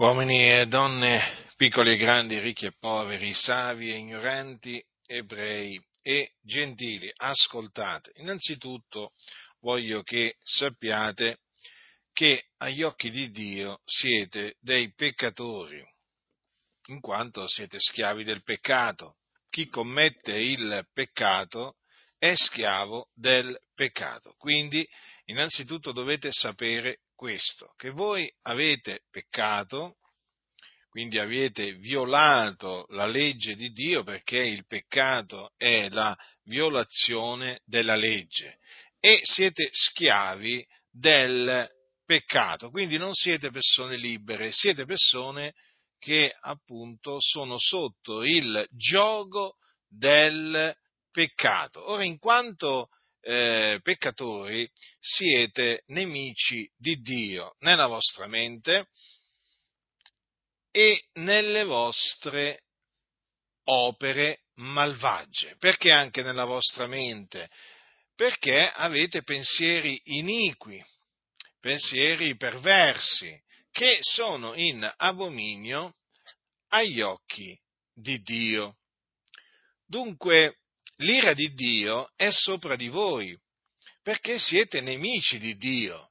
Uomini e donne, piccoli e grandi, ricchi e poveri, savi e ignoranti, ebrei e gentili, ascoltate. Innanzitutto voglio che sappiate che agli occhi di Dio siete dei peccatori, in quanto siete schiavi del peccato. Chi commette il peccato è schiavo del peccato. Quindi, innanzitutto dovete sapere questo, che voi avete peccato, quindi avete violato la legge di Dio perché il peccato è la violazione della legge e siete schiavi del peccato, quindi non siete persone libere, siete persone che appunto sono sotto il gioco del peccato. Ora, in quanto eh, peccatori, siete nemici di Dio nella vostra mente e nelle vostre opere malvagie. Perché anche nella vostra mente? Perché avete pensieri iniqui, pensieri perversi, che sono in abominio agli occhi di Dio. Dunque, l'ira di Dio è sopra di voi, perché siete nemici di Dio.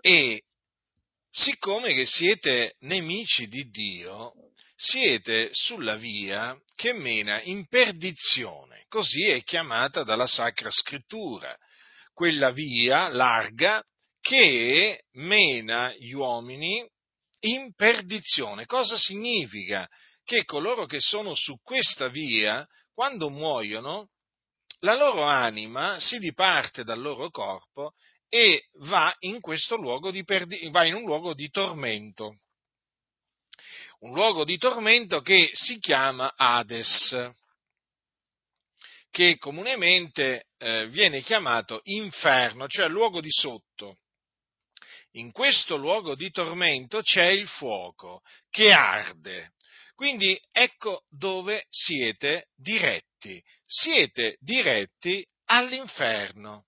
E siccome che siete nemici di Dio, siete sulla via che mena in perdizione, così è chiamata dalla Sacra Scrittura, quella via larga che mena gli uomini in perdizione. Cosa significa? Che coloro che sono su questa via, quando muoiono, la loro anima si diparte dal loro corpo e va in, perdi- va in un luogo di tormento. Un luogo di tormento che si chiama Hades, che comunemente eh, viene chiamato inferno, cioè luogo di sotto. In questo luogo di tormento c'è il fuoco che arde quindi ecco dove siete diretti. Siete diretti all'inferno.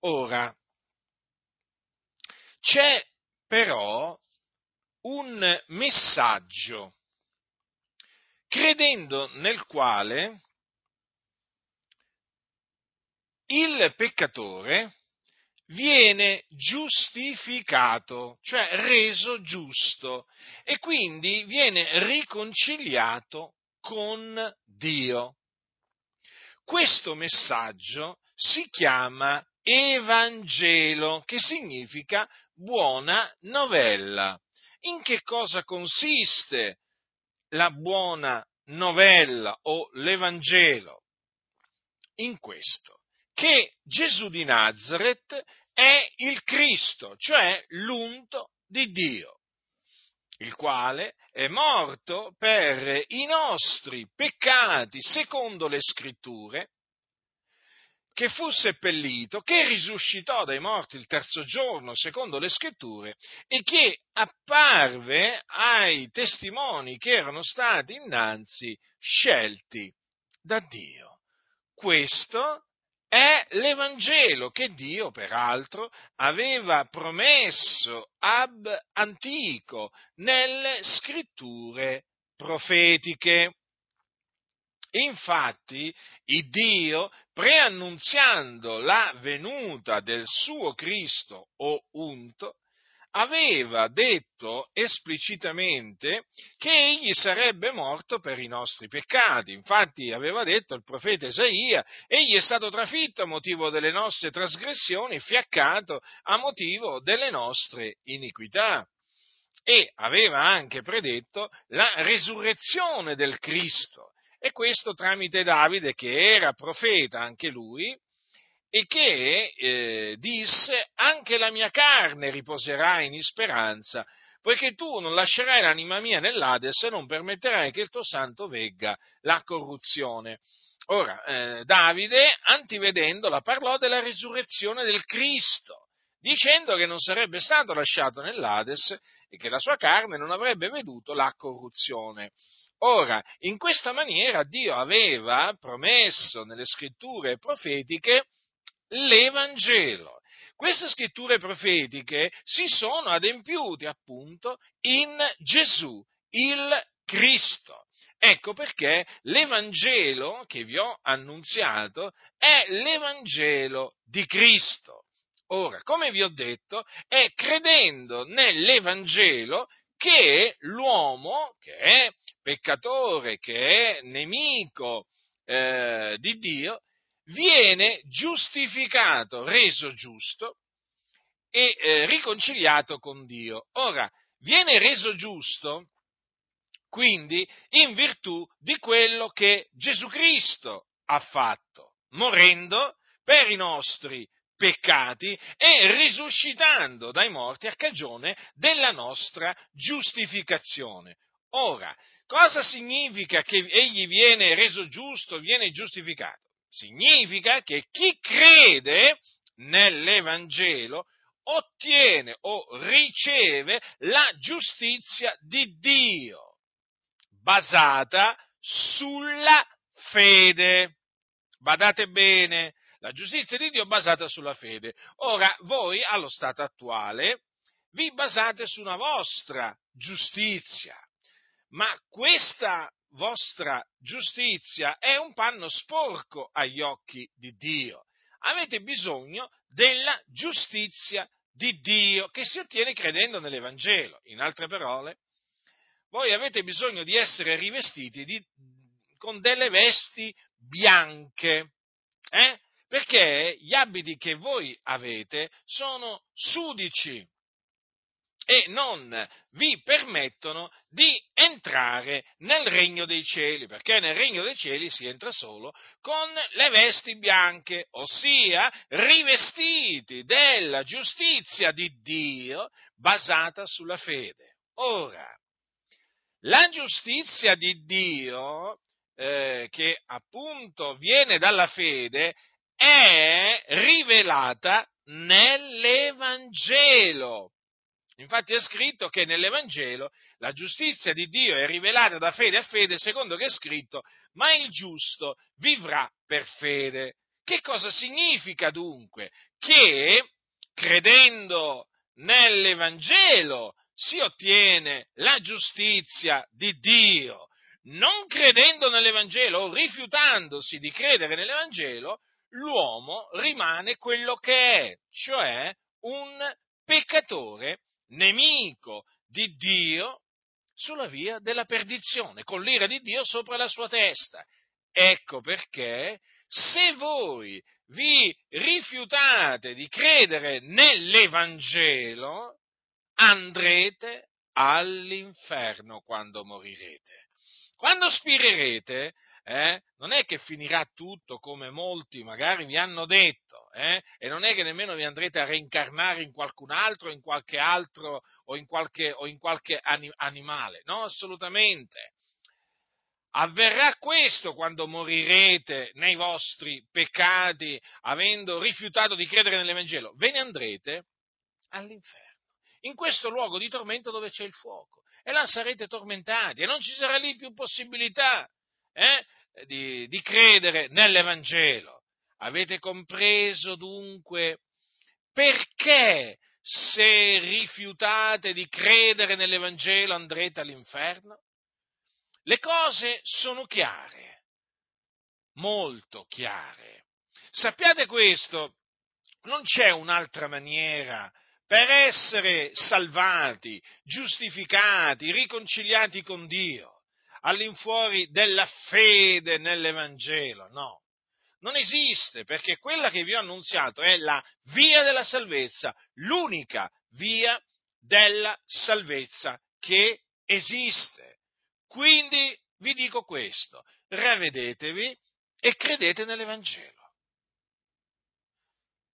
Ora, c'è però un messaggio, credendo nel quale il peccatore viene giustificato, cioè reso giusto e quindi viene riconciliato con Dio. Questo messaggio si chiama Evangelo, che significa buona novella. In che cosa consiste la buona novella o l'Evangelo? In questo, che Gesù di Nazareth è il Cristo, cioè l'unto di Dio, il quale è morto per i nostri peccati secondo le scritture, che fu seppellito, che risuscitò dai morti il terzo giorno secondo le scritture e che apparve ai testimoni che erano stati innanzi scelti da Dio. Questo è l'Evangelo che Dio, peraltro, aveva promesso ab antico nelle scritture profetiche. Infatti, il Dio, preannunziando la venuta del suo Cristo o unto, aveva detto esplicitamente che egli sarebbe morto per i nostri peccati. Infatti aveva detto il profeta Isaia, egli è stato trafitto a motivo delle nostre trasgressioni, fiaccato a motivo delle nostre iniquità. E aveva anche predetto la resurrezione del Cristo. E questo tramite Davide, che era profeta anche lui, e che eh, disse anche la mia carne riposerà in speranza, poiché tu non lascerai l'anima mia nell'Ades e non permetterai che il tuo santo vegga la corruzione. Ora, eh, Davide, antivedendola, parlò della risurrezione del Cristo, dicendo che non sarebbe stato lasciato nell'Ades e che la sua carne non avrebbe veduto la corruzione. Ora, in questa maniera Dio aveva promesso nelle scritture profetiche l'Evangelo. queste scritture profetiche si sono adempiute appunto in Gesù, il Cristo. Ecco perché l'Evangelo che vi ho annunziato è l'Evangelo di Cristo. Ora, come vi ho detto, è credendo nell'Evangelo che l'uomo, che è peccatore, che è nemico eh, di Dio, viene giustificato, reso giusto e eh, riconciliato con Dio. Ora, viene reso giusto quindi in virtù di quello che Gesù Cristo ha fatto, morendo per i nostri peccati e risuscitando dai morti a cagione della nostra giustificazione. Ora, cosa significa che egli viene reso giusto, viene giustificato? Significa che chi crede nell'Evangelo ottiene o riceve la giustizia di Dio basata sulla fede. Badate bene, la giustizia di Dio basata sulla fede. Ora, voi allo stato attuale vi basate su una vostra giustizia, ma questa vostra giustizia è un panno sporco agli occhi di Dio. Avete bisogno della giustizia di Dio che si ottiene credendo nell'Evangelo. In altre parole, voi avete bisogno di essere rivestiti di, con delle vesti bianche, eh? perché gli abiti che voi avete sono sudici e non vi permettono di entrare nel regno dei cieli, perché nel regno dei cieli si entra solo con le vesti bianche, ossia rivestiti della giustizia di Dio basata sulla fede. Ora, la giustizia di Dio, eh, che appunto viene dalla fede, è rivelata nell'Evangelo. Infatti è scritto che nell'Evangelo la giustizia di Dio è rivelata da fede a fede, secondo che è scritto, ma il giusto vivrà per fede. Che cosa significa dunque? Che credendo nell'Evangelo si ottiene la giustizia di Dio. Non credendo nell'Evangelo o rifiutandosi di credere nell'Evangelo, l'uomo rimane quello che è, cioè un peccatore nemico di Dio sulla via della perdizione, con l'ira di Dio sopra la sua testa. Ecco perché se voi vi rifiutate di credere nell'Evangelo, andrete all'inferno quando morirete. Quando spirerete, eh, non è che finirà tutto come molti magari vi hanno detto, eh, e non è che nemmeno vi andrete a reincarnare in qualcun altro, in qualche altro o in qualche, o in qualche animale, no, assolutamente. Avverrà questo quando morirete nei vostri peccati, avendo rifiutato di credere nell'Evangelo. Ve ne andrete all'inferno in questo luogo di tormento dove c'è il fuoco. E là sarete tormentati e non ci sarà lì più possibilità eh, di, di credere nell'Evangelo. Avete compreso dunque perché se rifiutate di credere nell'Evangelo andrete all'inferno? Le cose sono chiare, molto chiare. Sappiate questo, non c'è un'altra maniera per essere salvati, giustificati, riconciliati con Dio, all'infuori della fede nell'Evangelo, no. Non esiste, perché quella che vi ho annunziato è la via della salvezza, l'unica via della salvezza che esiste. Quindi vi dico questo, ravvedetevi e credete nell'Evangelo.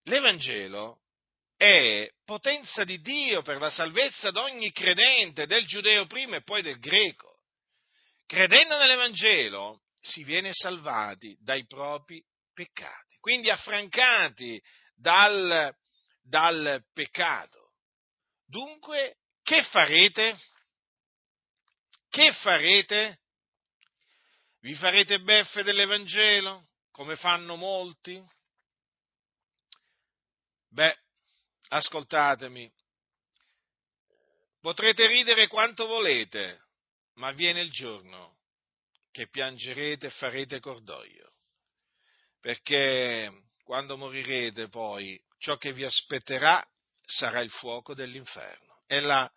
L'Evangelo è potenza di Dio per la salvezza di ogni credente, del giudeo prima e poi del greco. Credendo nell'Evangelo si viene salvati dai propri peccati, quindi affrancati dal, dal peccato. Dunque, che farete? Che farete? Vi farete beffe dell'Evangelo, come fanno molti? Beh, ascoltatemi, potrete ridere quanto volete, ma viene il giorno che piangerete e farete cordoglio, perché quando morirete poi ciò che vi aspetterà sarà il fuoco dell'inferno. E la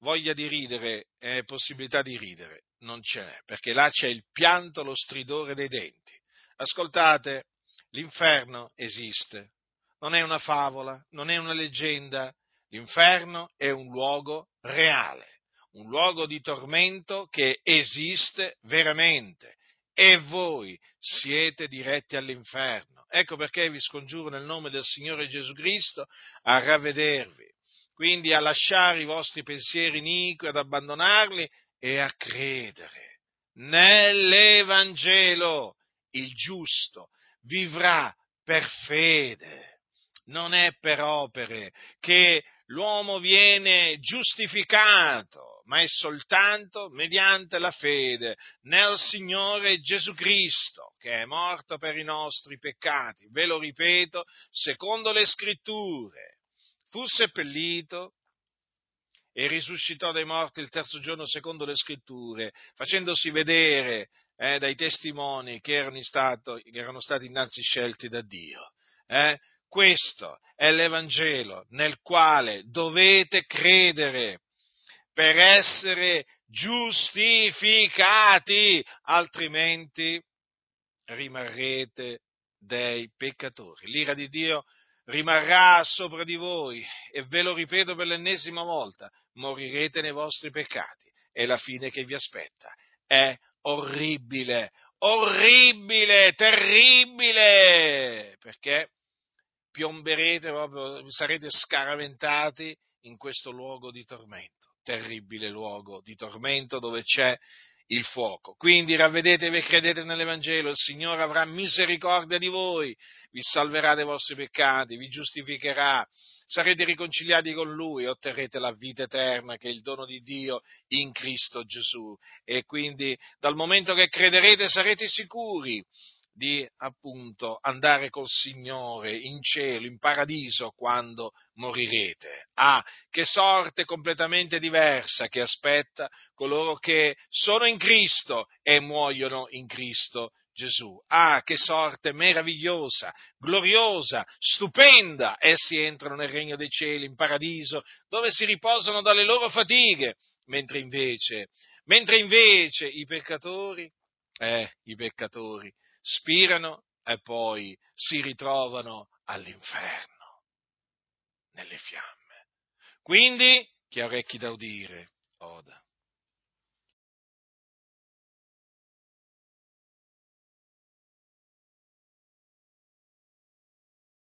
voglia di ridere e possibilità di ridere non ce n'è, perché là c'è il pianto, lo stridore dei denti. Ascoltate, l'inferno esiste, non è una favola, non è una leggenda, l'inferno è un luogo reale, un luogo di tormento che esiste veramente e voi siete diretti all'inferno. Ecco perché vi scongiuro nel nome del Signore Gesù Cristo a ravvedervi, quindi a lasciare i vostri pensieri iniqui, ad abbandonarli e a credere nell'Evangelo. Il giusto vivrà per fede, non è per opere che l'uomo viene giustificato, ma è soltanto mediante la fede nel Signore Gesù Cristo, che è morto per i nostri peccati. Ve lo ripeto, secondo le scritture fu seppellito e risuscitò dai morti il terzo giorno secondo le scritture, facendosi vedere eh, dai testimoni che erano, stato, che erano, stati innanzi scelti da Dio. Eh? Questo è l'Evangelo nel quale dovete credere per essere giustificati, altrimenti rimarrete dei peccatori. L'ira di Dio rimarrà sopra di voi e ve lo ripeto per l'ennesima volta, morirete nei vostri peccati e la fine che vi aspetta è orribile, orribile, terribile, perché piomberete proprio, sarete scaraventati in questo luogo di tormento, terribile luogo di tormento dove c'è il fuoco. Quindi ravvedetevi e credete nell'Evangelo, il Signore avrà misericordia di voi, vi salverà dai vostri peccati, vi giustificherà, sarete riconciliati con Lui otterrete la vita eterna che è il dono di Dio in Cristo Gesù. E quindi dal momento che crederete sarete sicuri di appunto andare col Signore in cielo, in paradiso quando morirete. Ah, che sorte completamente diversa che aspetta coloro che sono in Cristo e muoiono in Cristo Gesù. Ah, che sorte meravigliosa, gloriosa, stupenda! Essi entrano nel regno dei cieli, in paradiso, dove si riposano dalle loro fatiche, mentre invece, mentre invece i peccatori, eh, i peccatori, spirano e poi si ritrovano all'inferno, nelle fiamme. Quindi, chi ha orecchi da udire, oda.